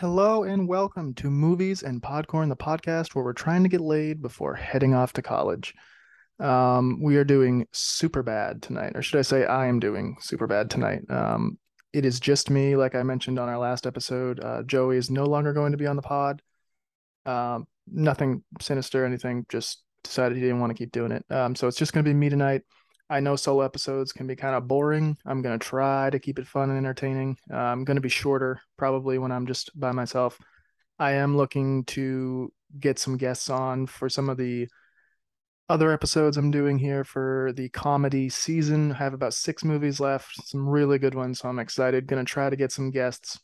Hello and welcome to Movies and Podcorn, the podcast where we're trying to get laid before heading off to college. Um, we are doing Superbad tonight, or should I say, I am doing Superbad tonight. Um, it is just me, like I mentioned on our last episode. Uh, Joey is no longer going to be on the pod. Um, nothing sinister, anything. Just decided he didn't want to keep doing it. Um, so it's just going to be me tonight. I know solo episodes can be kind of boring. I'm going to try to keep it fun and entertaining. Uh, I'm going to be shorter probably when I'm just by myself. I am looking to get some guests on for some of the other episodes I'm doing here for the comedy season. I have about six movies left, some really good ones. So I'm excited. Going to try to get some guests,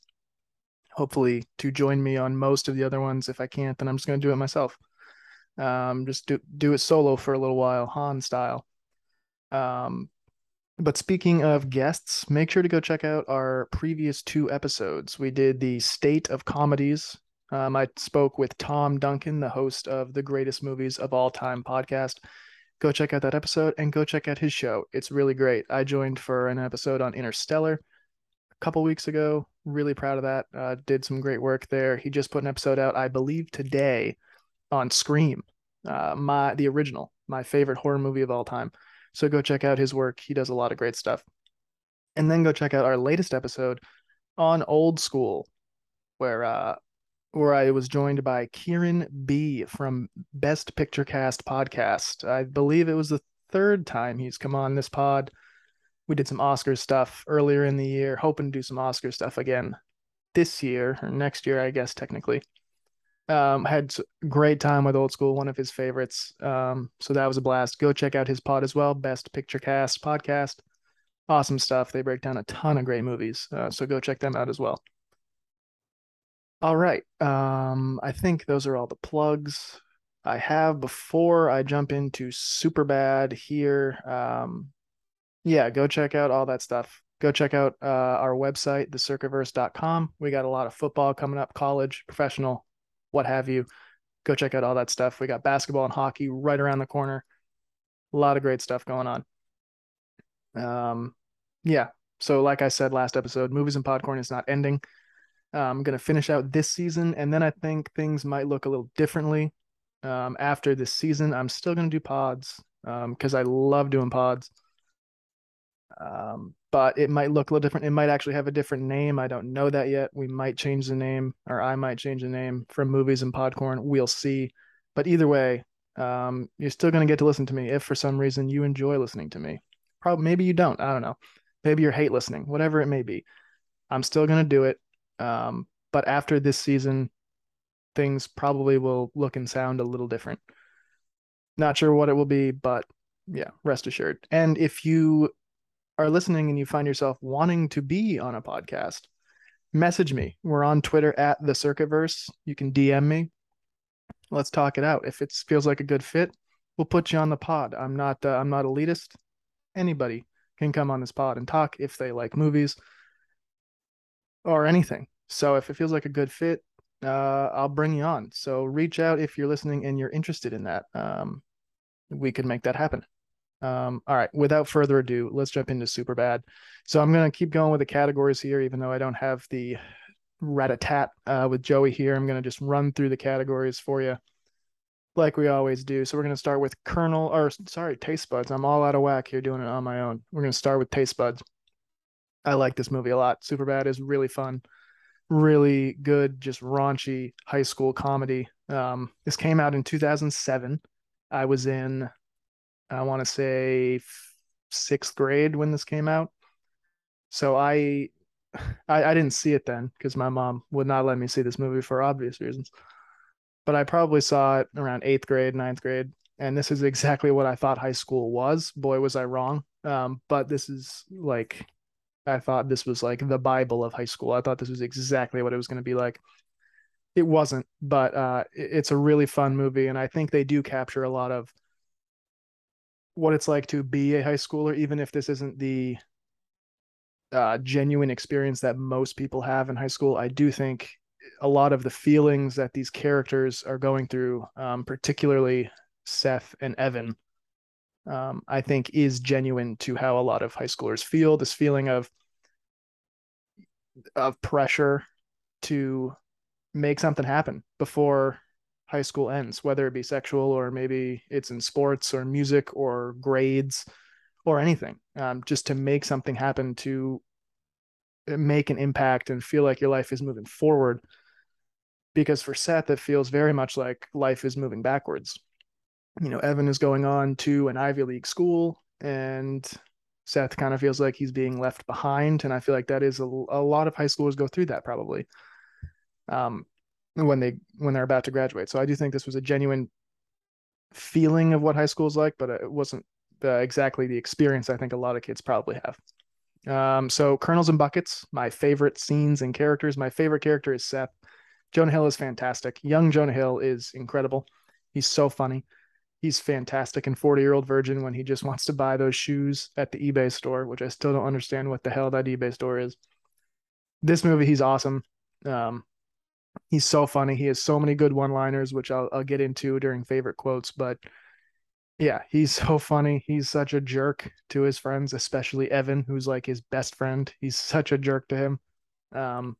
hopefully, to join me on most of the other ones. If I can't, then I'm just going to do it myself. Um, just do do it solo for a little while, Han style. Um, but speaking of guests, make sure to go check out our previous two episodes. We did the State of Comedies. Um, I spoke with Tom Duncan, the host of the Greatest Movies of All Time podcast. Go check out that episode and go check out his show. It's really great. I joined for an episode on Interstellar a couple weeks ago. Really proud of that. Uh, did some great work there. He just put an episode out, I believe, today on Scream, uh, my the original, my favorite horror movie of all time. So go check out his work. He does a lot of great stuff. And then go check out our latest episode on Old School, where uh where I was joined by Kieran B from Best Picture Cast podcast. I believe it was the third time he's come on this pod. We did some Oscar stuff earlier in the year, hoping to do some Oscar stuff again this year or next year, I guess technically. Um, had great time with Old School, one of his favorites. Um, so that was a blast. Go check out his pod as well, Best Picture Cast podcast. Awesome stuff. They break down a ton of great movies. Uh, so go check them out as well. All right. Um, I think those are all the plugs I have before I jump into Superbad here. Um, yeah, go check out all that stuff. Go check out uh, our website, thecircuitverse.com. We got a lot of football coming up, college, professional, what have you. Go check out all that stuff. We got basketball and hockey right around the corner. A lot of great stuff going on. Um, yeah. So, like I said last episode, movies and popcorn is not ending. Uh, I'm gonna finish out this season, and then I think things might look a little differently. Um, after this season, I'm still gonna do pods because um, I love doing pods. Um, but it might look a little different. It might actually have a different name. I don't know that yet. We might change the name, or I might change the name from Movies and Podcorn. We'll see. But either way, um, you're still going to get to listen to me if for some reason you enjoy listening to me. Probably, maybe you don't. I don't know. Maybe you hate listening, whatever it may be. I'm still going to do it. Um, but after this season, things probably will look and sound a little different. Not sure what it will be, but yeah, rest assured. And if you are listening and you find yourself wanting to be on a podcast, message me. We're on Twitter at the Circuitverse. You can DM me. Let's talk it out. If it feels like a good fit, we'll put you on the pod. I'm not uh, I'm not elitist. Anybody can come on this pod and talk if they like movies or anything. So if it feels like a good fit, uh, I'll bring you on. So reach out if you're listening and you're interested in that. Um, we could make that happen. Um, all right, without further ado, let's jump into Superbad. So I'm gonna keep going with the categories here, even though I don't have the rat-a-tat uh, with Joey here. I'm gonna just run through the categories for you, like we always do. So we're gonna start with Kernel, or sorry, Taste Buds. I'm all out of whack here doing it on my own. We're gonna start with Taste Buds. I like this movie a lot. Superbad is really fun, really good, just raunchy high school comedy. Um, this came out in 2007. I was in I want to say sixth grade when this came out. So I, I, I didn't see it then because my mom would not let me see this movie for obvious reasons. But I probably saw it around eighth grade, ninth grade, and this is exactly what I thought high school was. Boy, was I wrong. Um, but this is like, I thought this was like the Bible of high school. I thought this was exactly what it was going to be like. It wasn't, but uh, it's a really fun movie, and I think they do capture a lot of what it's like to be a high schooler, even if this isn't the uh, genuine experience that most people have in high school. I do think a lot of the feelings that these characters are going through, um, particularly Seth and Evan, um, I think is genuine to how a lot of high schoolers feel. This feeling of of pressure to make something happen before high school ends, whether it be sexual or maybe it's in sports or music or grades or anything, um, just to make something happen to make an impact and feel like your life is moving forward. Because for Seth, it feels very much like life is moving backwards. You know, Evan is going on to an Ivy League school, and Seth kind of feels like he's being left behind. And I feel like that is a, a lot of high schoolers go through that probably. Um, when they when they're about to graduate. So I do think this was a genuine feeling of what high school is like, but it wasn't exactly the experience I think a lot of kids probably have. Um, so Kernels and Buckets, my favorite scenes and characters. My favorite character is Seth. Jonah Hill is fantastic. Young Jonah Hill is incredible. He's so funny. He's fantastic in 40 year old virgin when he just wants to buy those shoes at the eBay store, which I still don't understand what the hell that eBay store is. This movie, he's awesome. Um, he's so funny. He has so many good one-liners, which I'll, I'll get into during favorite quotes. But yeah, he's so funny. He's such a jerk to his friends, especially Evan, who's like his best friend. He's such a jerk to him. Um,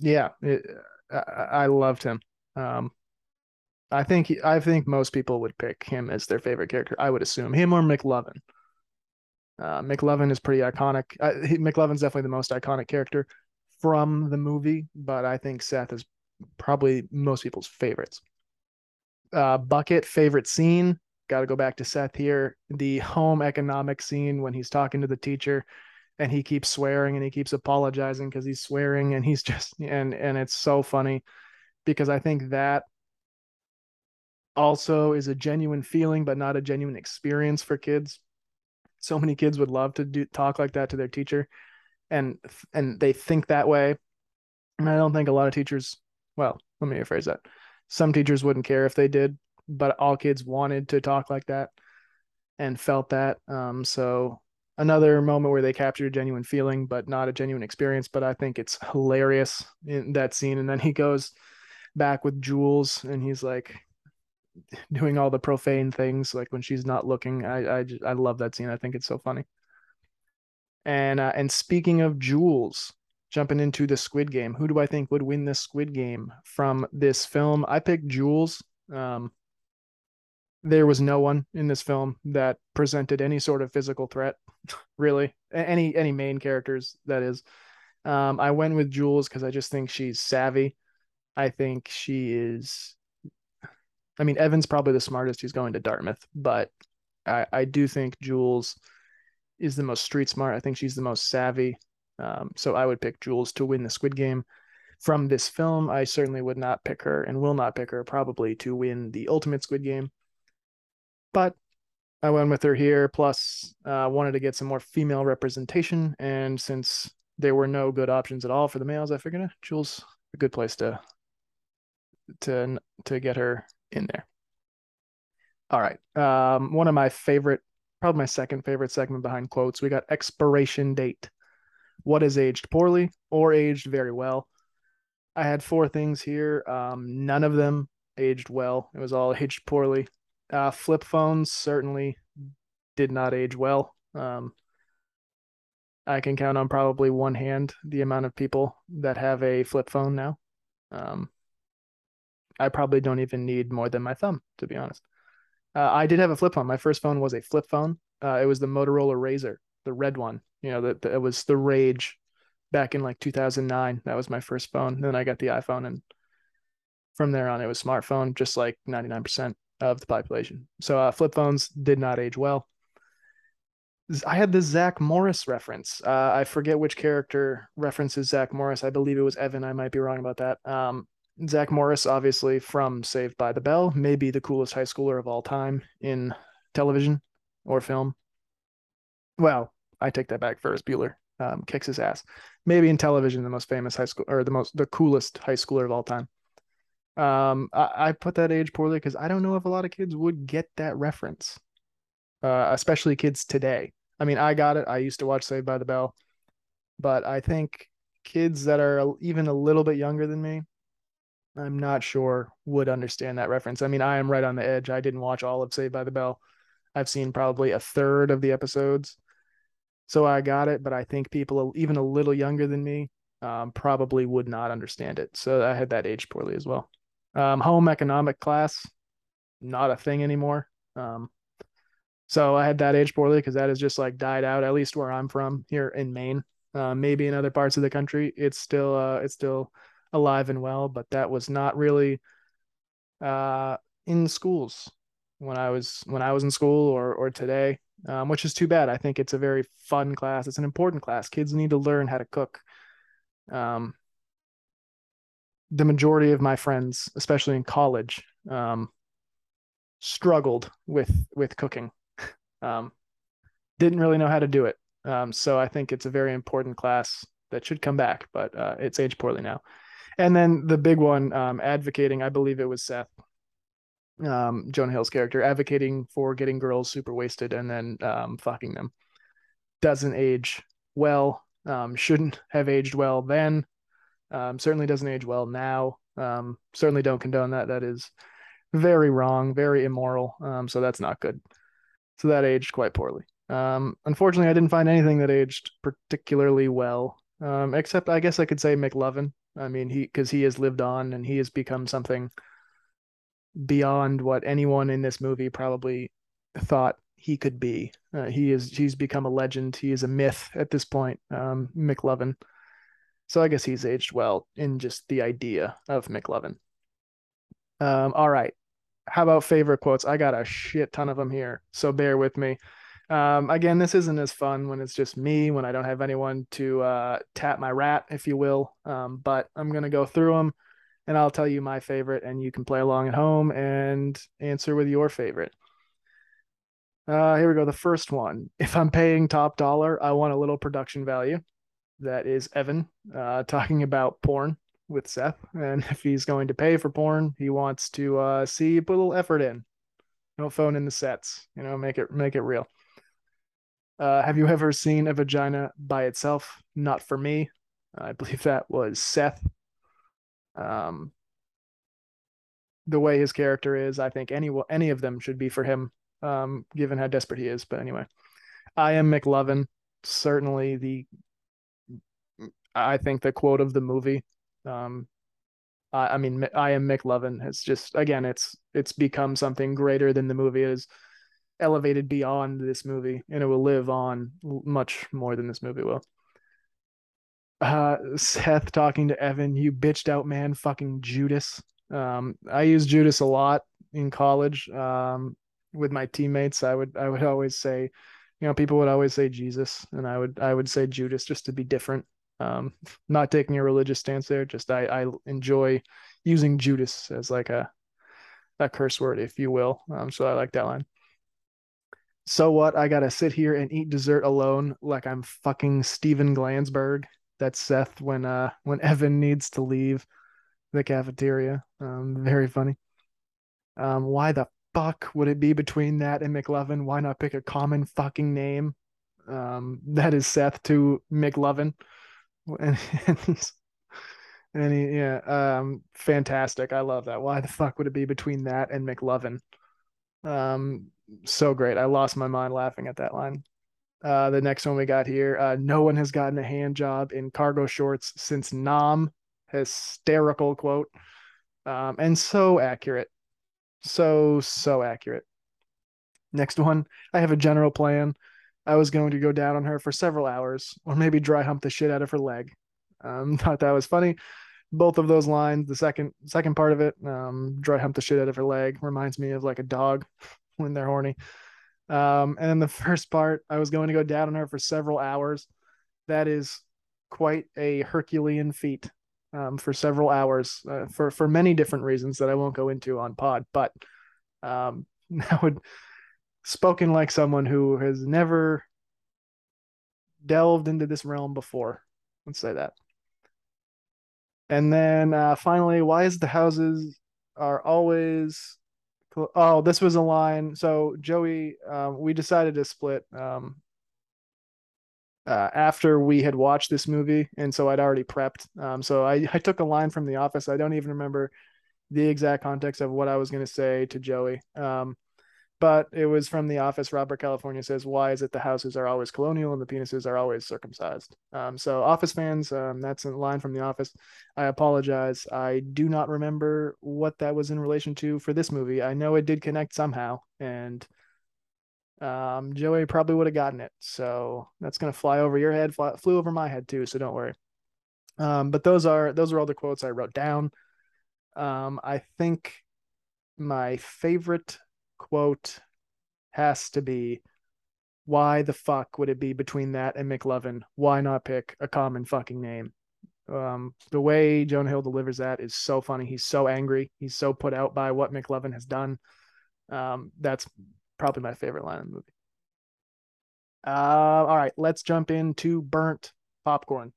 yeah, it, I, I, loved him. Um, I think he, I think most people would pick him as their favorite character. I would assume him or McLovin. Uh, McLovin is pretty iconic. Uh, he, McLovin's definitely the most iconic character from the movie, but I think Seth is probably most people's favorites. Uh, bucket favorite scene. Got to go back to Seth here. The home economic scene when he's talking to the teacher, and he keeps swearing and he keeps apologizing because he's swearing and he's just and and it's so funny because I think that also is a genuine feeling but not a genuine experience for kids. So many kids would love to do talk like that to their teacher and and they think that way. And I don't think a lot of teachers, well, let me rephrase that. Some teachers wouldn't care if they did, but all kids wanted to talk like that and felt that. Um, so another moment where they captured a genuine feeling, but not a genuine experience. But I think it's hilarious in that scene. And then he goes back with Jules and he's like doing all the profane things, like when she's not looking. I I, just, I love that scene. I think it's so funny. And uh, and speaking of Jules, jumping into the Squid Game, who do I think would win this Squid Game from this film? I picked Jules. Um, there was no one in this film that presented any sort of physical threat, really. Any any main characters that is. Um, I went with Jules because I just think she's savvy. I think she is. I mean, Evan's probably the smartest. He's going to Dartmouth, but I I do think Jules is the most street smart. I think she's the most savvy. Um, so I would pick Jules to win the Squid Game. From this film, I certainly would not pick her and will not pick her probably to win the ultimate Squid Game. But I went with her here. Plus, uh, wanted to get some more female representation, and since there were no good options at all for the males, I figured eh, Jules a good place to to to get her in there. All right, um, one of my favorite probably my second favorite segment behind quotes. We got expiration date. What is aged poorly or aged very well? I had four things here. Um, none of them aged well. It was all aged poorly. Uh, flip phones certainly did not age well. Um, I can count on probably one hand the amount of people that have a flip phone now. Um, I probably don't even need more than my thumb, to be honest. Uh, I did have a flip phone. My first phone was a flip phone. Uh, it was the Motorola Razr, the red one. You know, that it was the rage back in like 2009. That was my first phone. Then I got the iPhone, and from there on, it was smartphone, just like 99% of the population. So uh, flip phones did not age well. I had the Zach Morris reference. Uh, I forget which character references Zach Morris. I believe it was Evan. I might be wrong about that. Um, Zach Morris, obviously from Saved by the Bell, maybe the coolest high schooler of all time in television or film. Well, I take that back. Ferris Bueller um, kicks his ass. Maybe in television, the most famous high school or the most the coolest high schooler of all time. Um, I, I put that age poorly because I don't know if a lot of kids would get that reference, uh, especially kids today. I mean, I got it. I used to watch Saved by the Bell, but I think kids that are even a little bit younger than me I'm not sure would understand that reference. I mean, I am right on the edge. I didn't watch all of Saved by the Bell. I've seen probably a third of the episodes. So I got it, but I think people even a little younger than me um, probably would not understand it. So I had that aged poorly as well. Um, home economic class, not a thing anymore. Um, so I had that aged poorly because that has just like died out, at least where I'm from here in Maine. Uh, maybe in other parts of the country, it's still uh, it's still alive and well, but that was not really uh, in schools when I was when I was in school or or today, um, which is too bad. I think it's a very fun class. It's an important class. Kids need to learn how to cook. Um, the majority of my friends, especially in college, um, struggled with with cooking. Um, didn't really know how to do it. Um, so I think it's a very important class that should come back, but uh, it's aged poorly now. And then the big one, um, advocating, I believe it was Seth, um, Jonah Hill's character, advocating for getting girls super wasted and then um, fucking them. Doesn't age well. Um, shouldn't have aged well then. Um, certainly doesn't age well now. Um, certainly don't condone that. That is very wrong, very immoral. Um, so that's not good. So that aged quite poorly. Um, unfortunately, I didn't find anything that aged particularly well, um, except I guess I could say McLovin. I mean, he because he has lived on and he has become something beyond what anyone in this movie probably thought he could be. Uh, he is he's become a legend. He is a myth at this point. Um, McLovin. So I guess he's aged well in just the idea of McLovin. Um, all right. How about favorite quotes? I got a shit ton of them here, so bear with me. Um, again, this isn't as fun when it's just me, when I don't have anyone to uh, tap my rat, if you will. Um, but I'm gonna go through them, and I'll tell you my favorite, and you can play along at home and answer with your favorite. Uh, here we go. The first one. If I'm paying top dollar, I want a little production value. That is Evan uh, talking about porn with Seth, and if he's going to pay for porn, he wants to uh, see put a little effort in. Don't phone in the sets. You know, make it make it real. Uh, have you ever seen a vagina by itself? Not for me. I believe that was Seth. Um, the way his character is, I think any any of them should be for him, um, given how desperate he is. But anyway, I am McLovin. Certainly the, I think the quote of the movie. Um, I, I mean, I am McLovin has just again, it's it's become something greater than the movie is elevated beyond this movie and it will live on much more than this movie will. Uh, Seth talking to Evan, you bitched out man, fucking Judas. Um, I use Judas a lot in college. Um, with my teammates, I would I would always say, you know, people would always say Jesus, and I would I would say Judas just to be different. Um, not taking a religious stance there. Just I I enjoy using Judas as like a a curse word, if you will. Um, so I like that line so what? I gotta sit here and eat dessert alone like I'm fucking Steven Glansberg. That's Seth when uh when Evan needs to leave the cafeteria. Um, very funny. Um, why the fuck would it be between that and McLovin? Why not pick a common fucking name? Um, that is Seth to McLovin. And, and, and he, yeah, um, fantastic. I love that. Why the fuck would it be between that and McLovin? Um, so great. I lost my mind laughing at that line. Uh, the next one we got here. Uh, no one has gotten a hand job in cargo shorts since Nam. Hysterical quote. Um, and so accurate. So, so accurate. Next one. I have a general plan. I was going to go down on her for several hours, or maybe dry hump the shit out of her leg. Um, thought that was funny. Both of those lines, the second second part of it, um, dry hump the shit out of her leg, reminds me of like a dog when they're horny. Um, and then the first part, I was going to go down on her for several hours. That is quite a Herculean feat um, for several hours uh, for for many different reasons that I won't go into on pod. But um, that would spoken like someone who has never delved into this realm before. Let's say that. And then uh, finally, why is the houses are always Oh, this was a line. So Joey, um, we decided to split um, uh, after we had watched this movie, and so I'd already prepped. Um, so I, I took a line from The Office. I don't even remember the exact context of what I was going to say to Joey. Um, but it was from The Office. Robert California says, "Why is it the houses are always colonial and the penises are always circumcised?" Um, so, Office fans, um, that's a line from The Office. I apologize. I do not remember what that was in relation to for this movie. I know it did connect somehow, and um, Joey probably would have gotten it. So that's gonna fly over your head. Fly, flew over my head too. So don't worry. Um, but those are those are all the quotes I wrote down. Um, I think my favorite quote has to be why the fuck would it be between that and McLovin? Why not pick a common fucking name? Um, the way Jonah Hill delivers that is so funny. He's so angry. He's so put out by what McLovin has done. Um, that's probably my favorite line in the movie. Uh, all right, let's jump into burnt popcorn.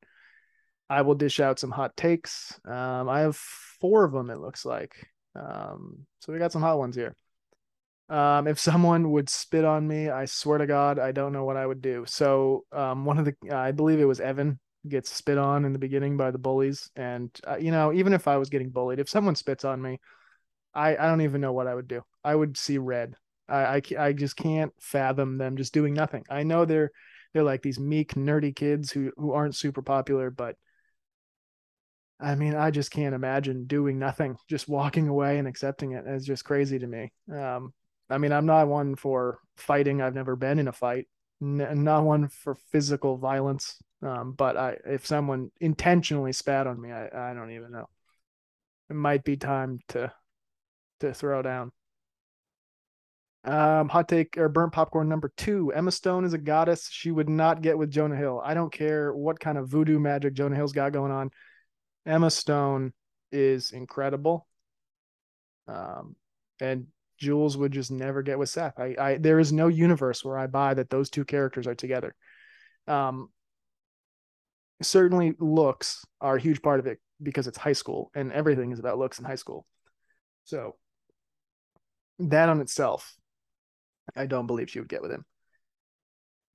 I will dish out some hot takes. Um, I have four of them, it looks like. Um, so we got some hot ones here. Um, if someone would spit on me, I swear to God, I don't know what I would do. So, um, one of the, uh, I believe it was Evan, gets spit on in the beginning by the bullies. And, uh, you know, even if I was getting bullied, if someone spits on me, I, I don't even know what I would do. I would see red. I, I, I just can't fathom them just doing nothing. I know they're, they're like these meek, nerdy kids who, who aren't super popular, but I mean, I just can't imagine doing nothing, just walking away and accepting it. It's just crazy to me. Um, I mean, I'm not one for fighting. I've never been in a fight. N- not one for physical violence. Um, but I, if someone intentionally spat on me, I, I don't even know. It might be time to, to throw down. Um, hot take or burnt popcorn number two. Emma Stone is a goddess. She would not get with Jonah Hill. I don't care what kind of voodoo magic Jonah Hill's got going on. Emma Stone is incredible. Um, and Jules would just never get with Seth. I, I there is no universe where I buy that those two characters are together. Um, certainly looks are a huge part of it because it's high school and everything is about looks in high school. So that on itself, I don't believe she would get with him.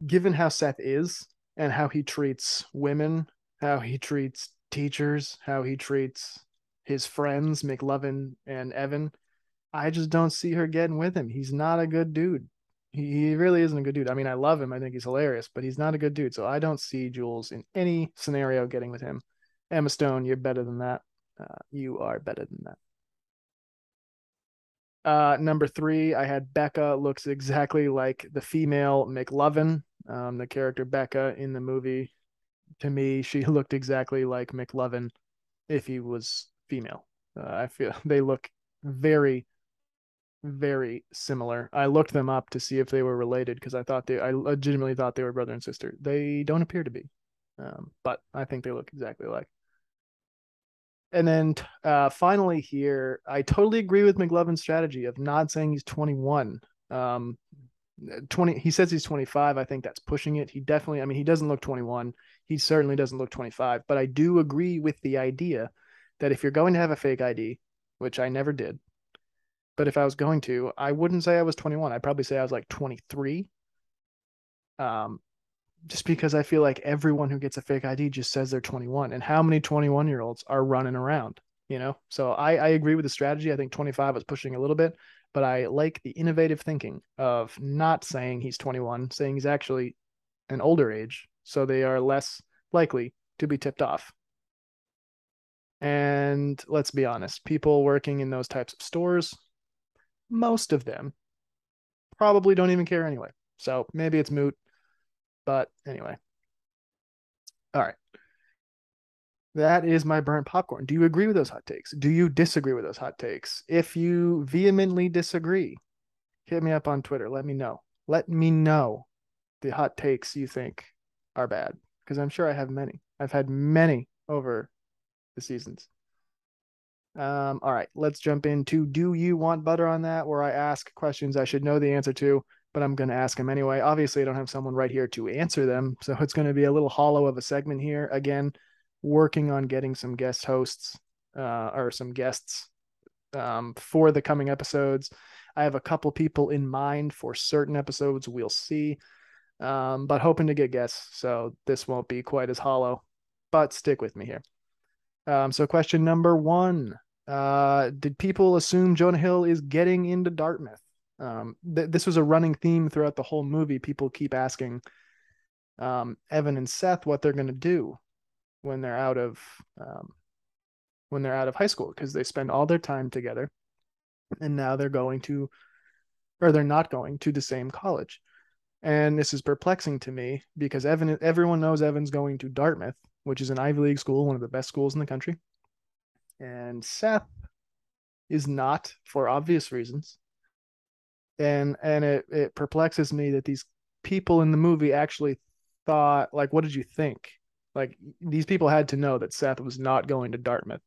Given how Seth is and how he treats women, how he treats teachers, how he treats his friends, McLovin and Evan, I just don't see her getting with him. He's not a good dude. He, he really isn't a good dude. I mean, I love him. I think he's hilarious, but he's not a good dude. So I don't see Jules in any scenario getting with him. Emma Stone, you're better than that. Uh, you are better than that. Uh, number three, I had Becca looks exactly like the female McLovin, um, the character Becca in the movie to me, she looked exactly like McLovin if he was female. Uh, I feel they look very, very similar. I looked them up to see if they were related because I thought they, I legitimately thought they were brother and sister. They don't appear to be, um, but I think they look exactly like. And then uh, finally, here, I totally agree with McLovin's strategy of not saying he's 21. Um, 20 he says he's 25 i think that's pushing it he definitely i mean he doesn't look 21 he certainly doesn't look 25 but i do agree with the idea that if you're going to have a fake id which i never did but if i was going to i wouldn't say i was 21 i'd probably say i was like 23 um just because i feel like everyone who gets a fake id just says they're 21 and how many 21 year olds are running around you know? So i i agree with the strategy. I think 25 is pushing a little bit. But I like the innovative thinking of not saying he's 21, saying he's actually an older age, so they are less likely to be tipped off. And let's be honest, people working in those types of stores, most of them probably don't even care anyway. So maybe it's moot. But anyway. All right. That is my burnt popcorn. Do you agree with those hot takes? Do you disagree with those hot takes? If you vehemently disagree, hit me up on Twitter. Let me know. Let me know the hot takes you think are bad because I'm sure I have many. I've had many over the seasons. Um, all right, let's jump into do you want butter on that? Where I ask questions I should know the answer to, but I'm going to ask them anyway. Obviously, I don't have someone right here to answer them, so it's going to be a little hollow of a segment here. Again, working on getting some guest hosts uh, or some guests um, for the coming episodes. I have a couple people in mind for certain episodes. We'll see. Um, but hoping to get guests. So this won't be quite as hollow, but stick with me here. Um, so question number one. Uh, did people assume Jonah Hill is getting into Dartmouth? Um, th- this was a running theme throughout the whole movie. People keep asking um, Evan and Seth what they're going to do when they're out of um, when they're out of high school because they spend all their time together, and now they're going to, or they're not going to the same college. And this is perplexing to me because Evan, everyone knows Evan's going to Dartmouth, which is an Ivy League school, one of the best schools in the country. And Seth is not for obvious reasons. And and it, it perplexes me that these people in the movie actually thought like what did you think? Like these people had to know that Seth was not going to Dartmouth.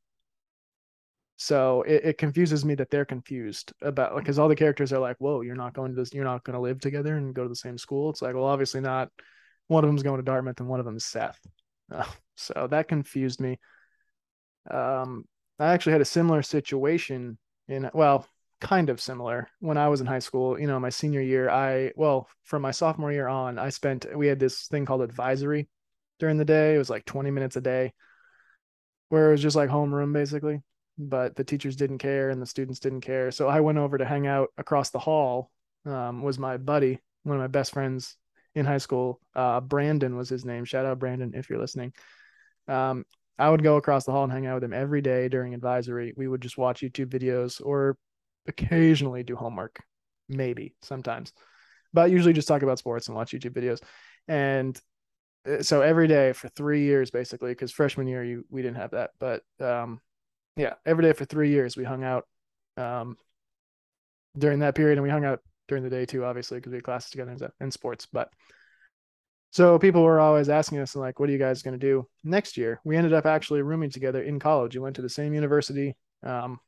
So it, it confuses me that they're confused about like because all the characters are like, "Whoa, you're not going to this, you're not going to live together and go to the same school." It's like, well, obviously not. One of them's going to Dartmouth and one of them is Seth. So that confused me. Um, I actually had a similar situation in well, kind of similar when I was in high school. You know, my senior year, I well, from my sophomore year on, I spent we had this thing called advisory during the day. It was like 20 minutes a day, where it was just like homeroom basically but the teachers didn't care and the students didn't care. So I went over to hang out across the hall. Um, was my buddy, one of my best friends in high school. Uh, Brandon was his name. Shout out Brandon if you're listening. Um, I would go across the hall and hang out with him every day during advisory. We would just watch YouTube videos or occasionally do homework, maybe sometimes, but usually just talk about sports and watch YouTube videos. And uh, so every day for three years, basically, because freshman year you we didn't have that, but um, yeah, every day for three years we hung out um, during that period, and we hung out during the day too, obviously, because we had classes together and, and sports. But so people were always asking us, like, what are you guys going to do next year? We ended up actually rooming together in college. We went to the same university, um,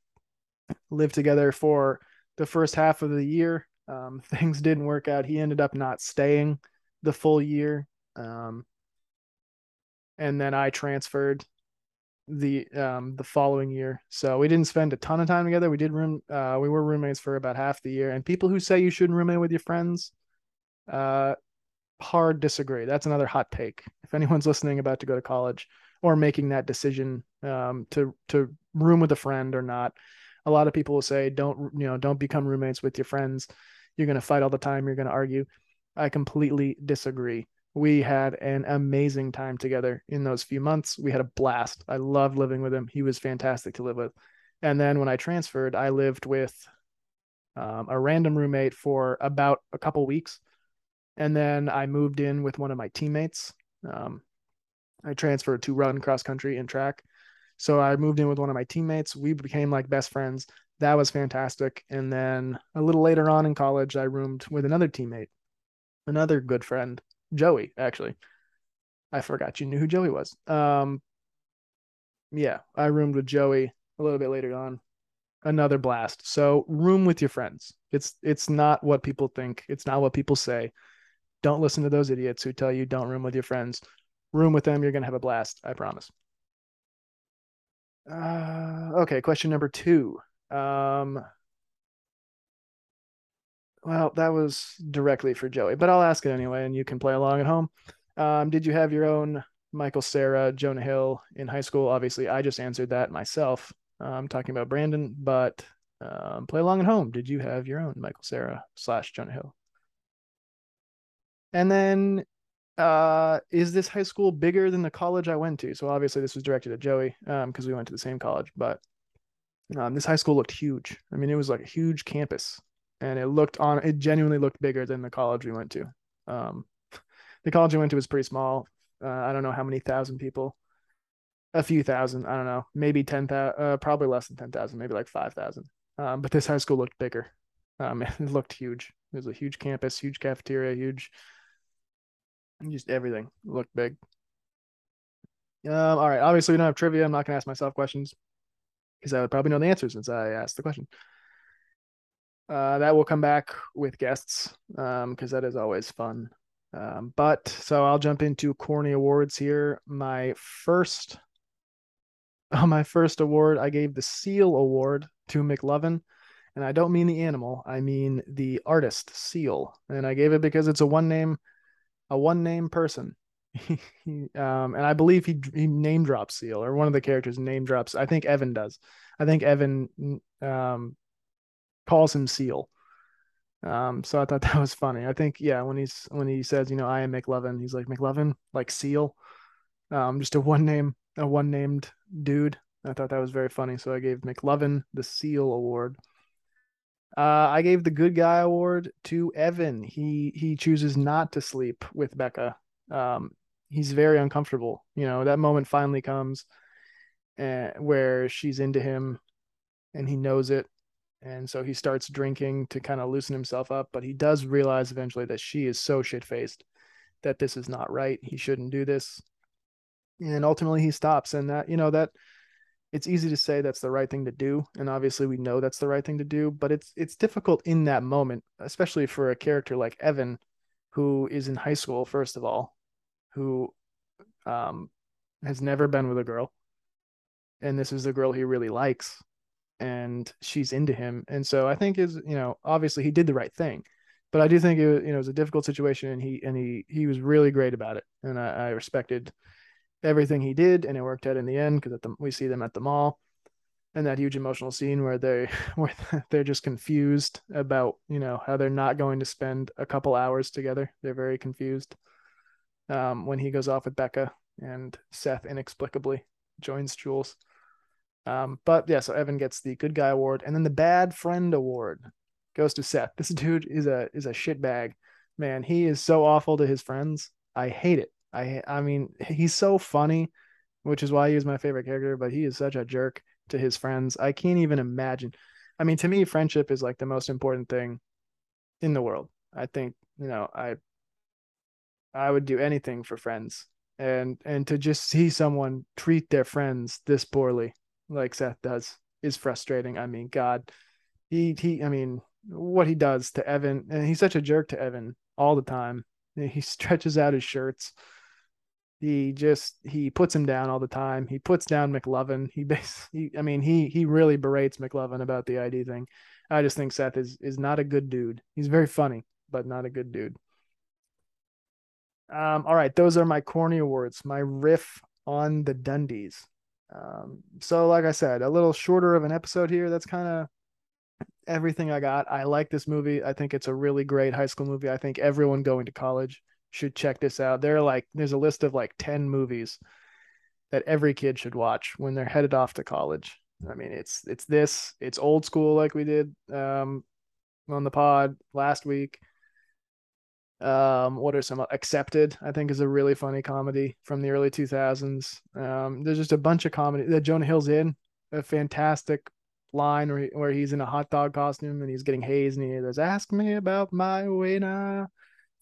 lived together for the first half of the year. Um, things didn't work out. He ended up not staying the full year. Um, and then I transferred the um the following year. So we didn't spend a ton of time together. We did room uh we were roommates for about half the year. And people who say you shouldn't roommate with your friends, uh hard disagree. That's another hot take. If anyone's listening about to go to college or making that decision um to to room with a friend or not, a lot of people will say don't you know, don't become roommates with your friends. You're gonna fight all the time, you're gonna argue. I completely disagree we had an amazing time together in those few months. We had a blast. I loved living with him. He was fantastic to live with. And then when I transferred, I lived with um, a random roommate for about a couple weeks. And then I moved in with one of my teammates. Um, I transferred to run cross country and track. So I moved in with one of my teammates. We became like best friends. That was fantastic. And then a little later on in college, I roomed with another teammate, another good friend Joey, actually. I forgot you knew who Joey was. Um, yeah, I roomed with Joey a little bit later on. Another blast. So room with your friends. It's it's not what people think. It's not what people say. Don't listen to those idiots who tell you don't room with your friends. Room with them, you're gonna have a blast. I promise. Uh, okay, question number two. Um, well, that was directly for Joey, but I'll ask it anyway, and you can play along at home. Um, did you have your own Michael Cera, Jonah Hill in high school? Obviously, I just answered that myself. I'm talking about Brandon, but um, play along at home. Did you have your own Michael Cera slash Jonah Hill? And then, uh, is this high school bigger than the college I went to? So obviously, this was directed at Joey because um, we went to the same college, but um, this high school looked huge. I mean, it was like a huge campus and it looked on it genuinely looked bigger than the college we went to. Um, the college we went to was pretty small. Uh, I don't know how many thousand people, a few thousand. I don't know, maybe ten thousand, uh, probably less than ten thousand, maybe like five thousand. Um, but this high school looked bigger. Um, it looked huge. It was a huge campus, huge cafeteria, huge, just everything looked big. Um, all right. Obviously, we don't have trivia. I'm not gonna ask myself questions because I would probably know the answer since I asked the question. Uh, that will come back with guests because um, that is always fun. Um, but so I'll jump into corny awards here. My first, oh, my first award, I gave the Seal Award to McLovin, and I don't mean the animal, I mean the artist Seal, and I gave it because it's a one name, a one name person. um, and I believe he he name drops Seal or one of the characters name drops. I think Evan does. I think Evan um, calls him Seal. Um, so I thought that was funny. I think yeah, when he's when he says, you know, I am McLovin, he's like McLovin, like Seal. Um, just a one name, a one named dude. I thought that was very funny. So I gave McLovin the Seal Award. Uh, I gave the good guy award to Evan. He he chooses not to sleep with Becca. Um, he's very uncomfortable. You know, that moment finally comes uh, where she's into him and he knows it. And so he starts drinking to kind of loosen himself up. But he does realize eventually that she is so shit faced that this is not right. He shouldn't do this. And ultimately he stops. And that, you know, that it's easy to say that's the right thing to do. And obviously we know that's the right thing to do, but it's it's difficult in that moment, especially for a character like Evan, who is in high school, first of all, who um has never been with a girl. And this is the girl he really likes and she's into him. And so I think is, you know, obviously he did the right thing. But I do think it was, you know, it was a difficult situation and he and he he was really great about it. And I, I respected everything he did and it worked out in the end because we see them at the mall and that huge emotional scene where they where they're just confused about you know how they're not going to spend a couple hours together they're very confused um, when he goes off with becca and seth inexplicably joins jules um, but yeah, so Evan gets the good guy award, and then the bad friend award goes to Seth. This dude is a is a shitbag, man. He is so awful to his friends. I hate it. I I mean, he's so funny, which is why he is my favorite character. But he is such a jerk to his friends. I can't even imagine. I mean, to me, friendship is like the most important thing in the world. I think you know I I would do anything for friends, and and to just see someone treat their friends this poorly like Seth does is frustrating. I mean, God, he he. I mean, what he does to Evan, and he's such a jerk to Evan all the time. He stretches out his shirts. He just he puts him down all the time. He puts down McLovin. He, he I mean, he he really berates McLovin about the ID thing. I just think Seth is is not a good dude. He's very funny, but not a good dude. Um, all right, those are my corny awards. My riff on the Dundies. Um, so, like I said, a little shorter of an episode here. That's kind of everything I got. I like this movie. I think it's a really great high school movie. I think everyone going to college should check this out. There are like there's a list of like 10 movies that every kid should watch when they're headed off to college. I mean, it's it's this, it's old school like we did um on the pod last week. Um, what are some accepted? I think is a really funny comedy from the early 2000s. Um, there's just a bunch of comedy that Jonah Hill's in a fantastic line where, he, where he's in a hot dog costume and he's getting hazed and he goes, "Ask me about my wiener."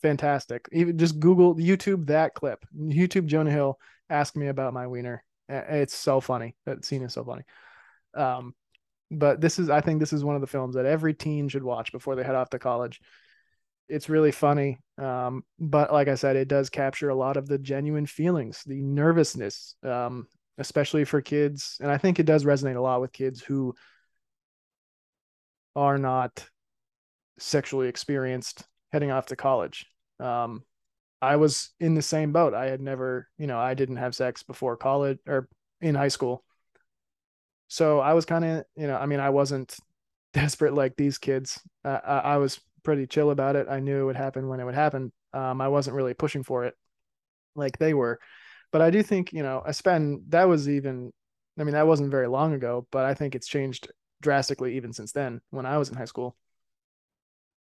Fantastic. Even just Google YouTube that clip. YouTube Jonah Hill, ask me about my wiener. It's so funny. That scene is so funny. Um, but this is, I think, this is one of the films that every teen should watch before they head off to college it's really funny. Um, but like I said, it does capture a lot of the genuine feelings, the nervousness, um, especially for kids. And I think it does resonate a lot with kids who are not sexually experienced heading off to college. Um, I was in the same boat. I had never, you know, I didn't have sex before college or in high school. So I was kind of, you know, I mean, I wasn't desperate like these kids. Uh, I, I was pretty chill about it. I knew it would happen when it would happen. Um, I wasn't really pushing for it like they were. But I do think, you know, I spend that was even I mean, that wasn't very long ago, but I think it's changed drastically even since then when I was in high school.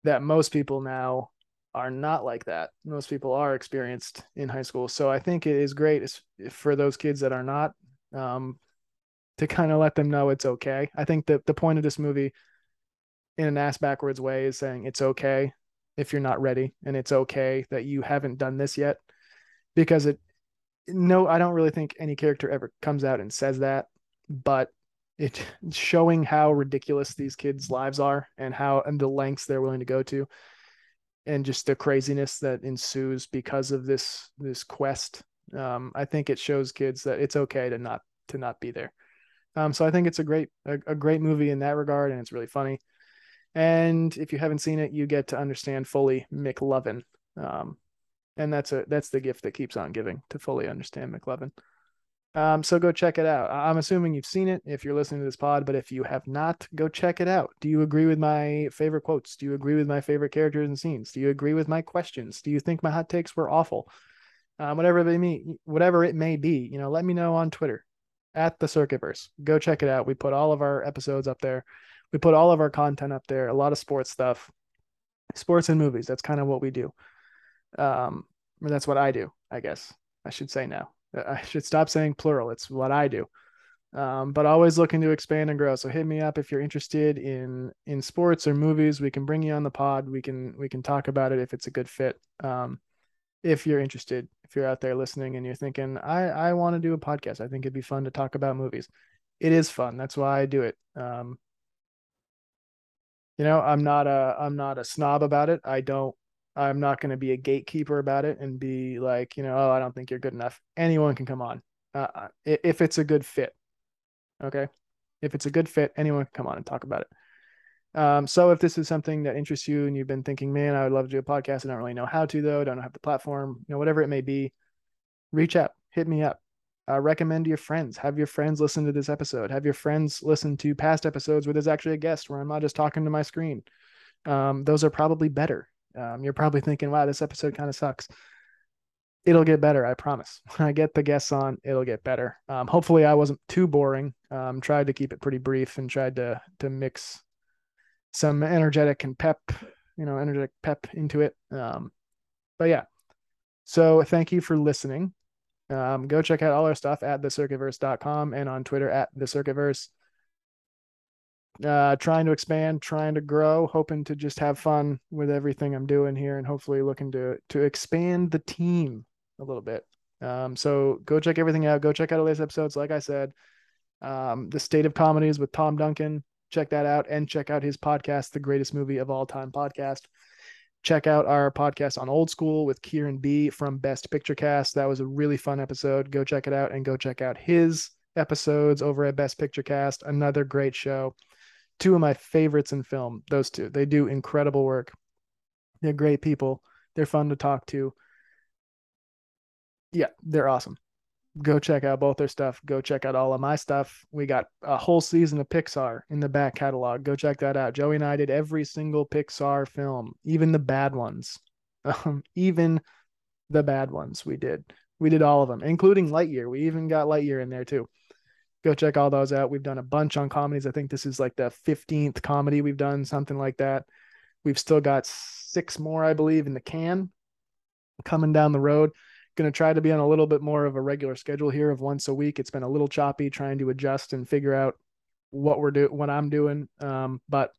That most people now are not like that. Most people are experienced in high school. So I think it is great for those kids that are not um, to kind of let them know it's okay. I think that the point of this movie in an ass backwards way is saying it's okay if you're not ready and it's okay that you haven't done this yet because it no i don't really think any character ever comes out and says that but it showing how ridiculous these kids lives are and how and the lengths they're willing to go to and just the craziness that ensues because of this this quest um, i think it shows kids that it's okay to not to not be there um, so i think it's a great a, a great movie in that regard and it's really funny and if you haven't seen it, you get to understand fully McLovin. Um, and that's a that's the gift that keeps on giving to fully understand McLovin. Um, so go check it out. I'm assuming you've seen it if you're listening to this pod, but if you have not, go check it out. Do you agree with my favorite quotes? Do you agree with my favorite characters and scenes? Do you agree with my questions? Do you think my hot takes were awful? Um, whatever they may, whatever it may be, you know, let me know on Twitter at the Circuitverse. Go check it out. We put all of our episodes up there. We put all of our content up there. A lot of sports stuff, sports and movies. That's kind of what we do. Um, that's what I do, I guess I should say now. I should stop saying plural. It's what I do. Um, but always looking to expand and grow. So hit me up if you're interested in in sports or movies. We can bring you on the pod. We can we can talk about it if it's a good fit. Um, if you're interested, if you're out there listening and you're thinking, I I want to do a podcast. I think it'd be fun to talk about movies. It is fun. That's why I do it. Um, you know, I'm not a I'm not a snob about it. I don't I'm not going to be a gatekeeper about it and be like, you know, oh, I don't think you're good enough. Anyone can come on uh, uh if it's a good fit. Okay. If it's a good fit, anyone can come on and talk about it. Um, so if this is something that interests you and you've been thinking, man, I would love to do a podcast. I don't really know how to though. Don't have the platform, you know, whatever it may be, reach out, hit me up, uh, recommend to your friends, have your friends listen to this episode, have your friends listen to past episodes where there's actually a guest where I'm not just talking to my screen. Um, those are probably better um, you're probably thinking, wow, this episode kind of sucks. It'll get better, I promise. When I get the guests on, it'll get better. Um, hopefully, I wasn't too boring. Um, tried to keep it pretty brief and tried to to mix some energetic and pep, you know, energetic pep into it. Um, but yeah, so thank you for listening. Um, go check out all our stuff at thecircuitverse.com and on Twitter at thecircuitverse uh, trying to expand, trying to grow, hoping to just have fun with everything I'm doing here, and hopefully looking to to expand the team a little bit. Um, so go check everything out. Go check out the latest episodes. Like I said, um, the State of Comedies with Tom Duncan. Check that out, and check out his podcast, the greatest movie of all time podcast. Check out our podcast on Old School with Kieran B from Best Picture Cast. That was a really fun episode. Go check it out, and go check out his episodes over at Best Picture Cast. Another great show two of my favorites in film. Those two, they do incredible work. They're great people. They're fun to talk to. Yeah, they're awesome. Go check out both their stuff. Go check out all of my stuff. We got a whole season of Pixar in the back catalog. Go check that out. Joey and I did every single Pixar film, even the bad ones. Um, even the bad ones we did. We did all of them, including Lightyear. We even got Lightyear in there too go check all those out. We've done a bunch on comedies. I think this is like the 15th comedy we've done, something like that. We've still got six more, I believe, in the can coming down the road. Going to try to be on a little bit more of a regular schedule here of once a week. It's been a little choppy trying to adjust and figure out what we're doing, what I'm doing. Um, but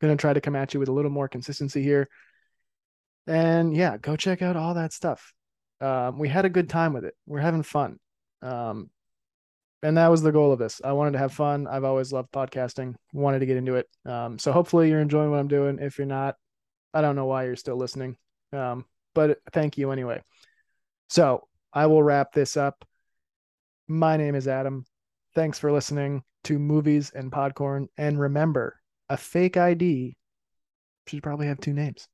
going to try to come at you with a little more consistency here. And yeah, go check out all that stuff. Um, we had a good time with it. We're having fun. Um, and that was the goal of this. I wanted to have fun. I've always loved podcasting, wanted to get into it. Um, so hopefully you're enjoying what I'm doing. If you're not, I don't know why you're still listening. Um, but thank you anyway. So I will wrap this up. My name is Adam. Thanks for listening to Movies and Podcorn. And remember, a fake ID should probably have two names.